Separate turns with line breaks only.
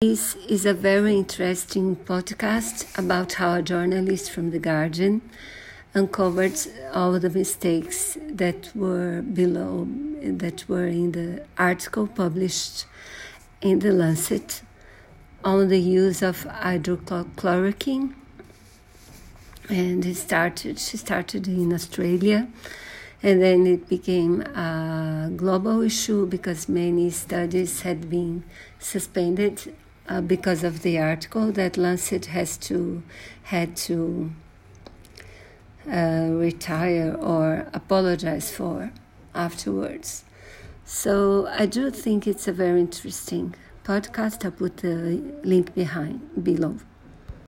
This is a very interesting podcast about how a journalist from The Guardian uncovered all the mistakes that were below, that were in the article published in The Lancet on the use of hydroxychloroquine. And it started, she started in Australia and then it became a global issue because many studies had been suspended uh, because of the article that Lancet has to had to uh, retire or apologize for afterwards. So I do think it's a very interesting podcast. I'll put the link behind below.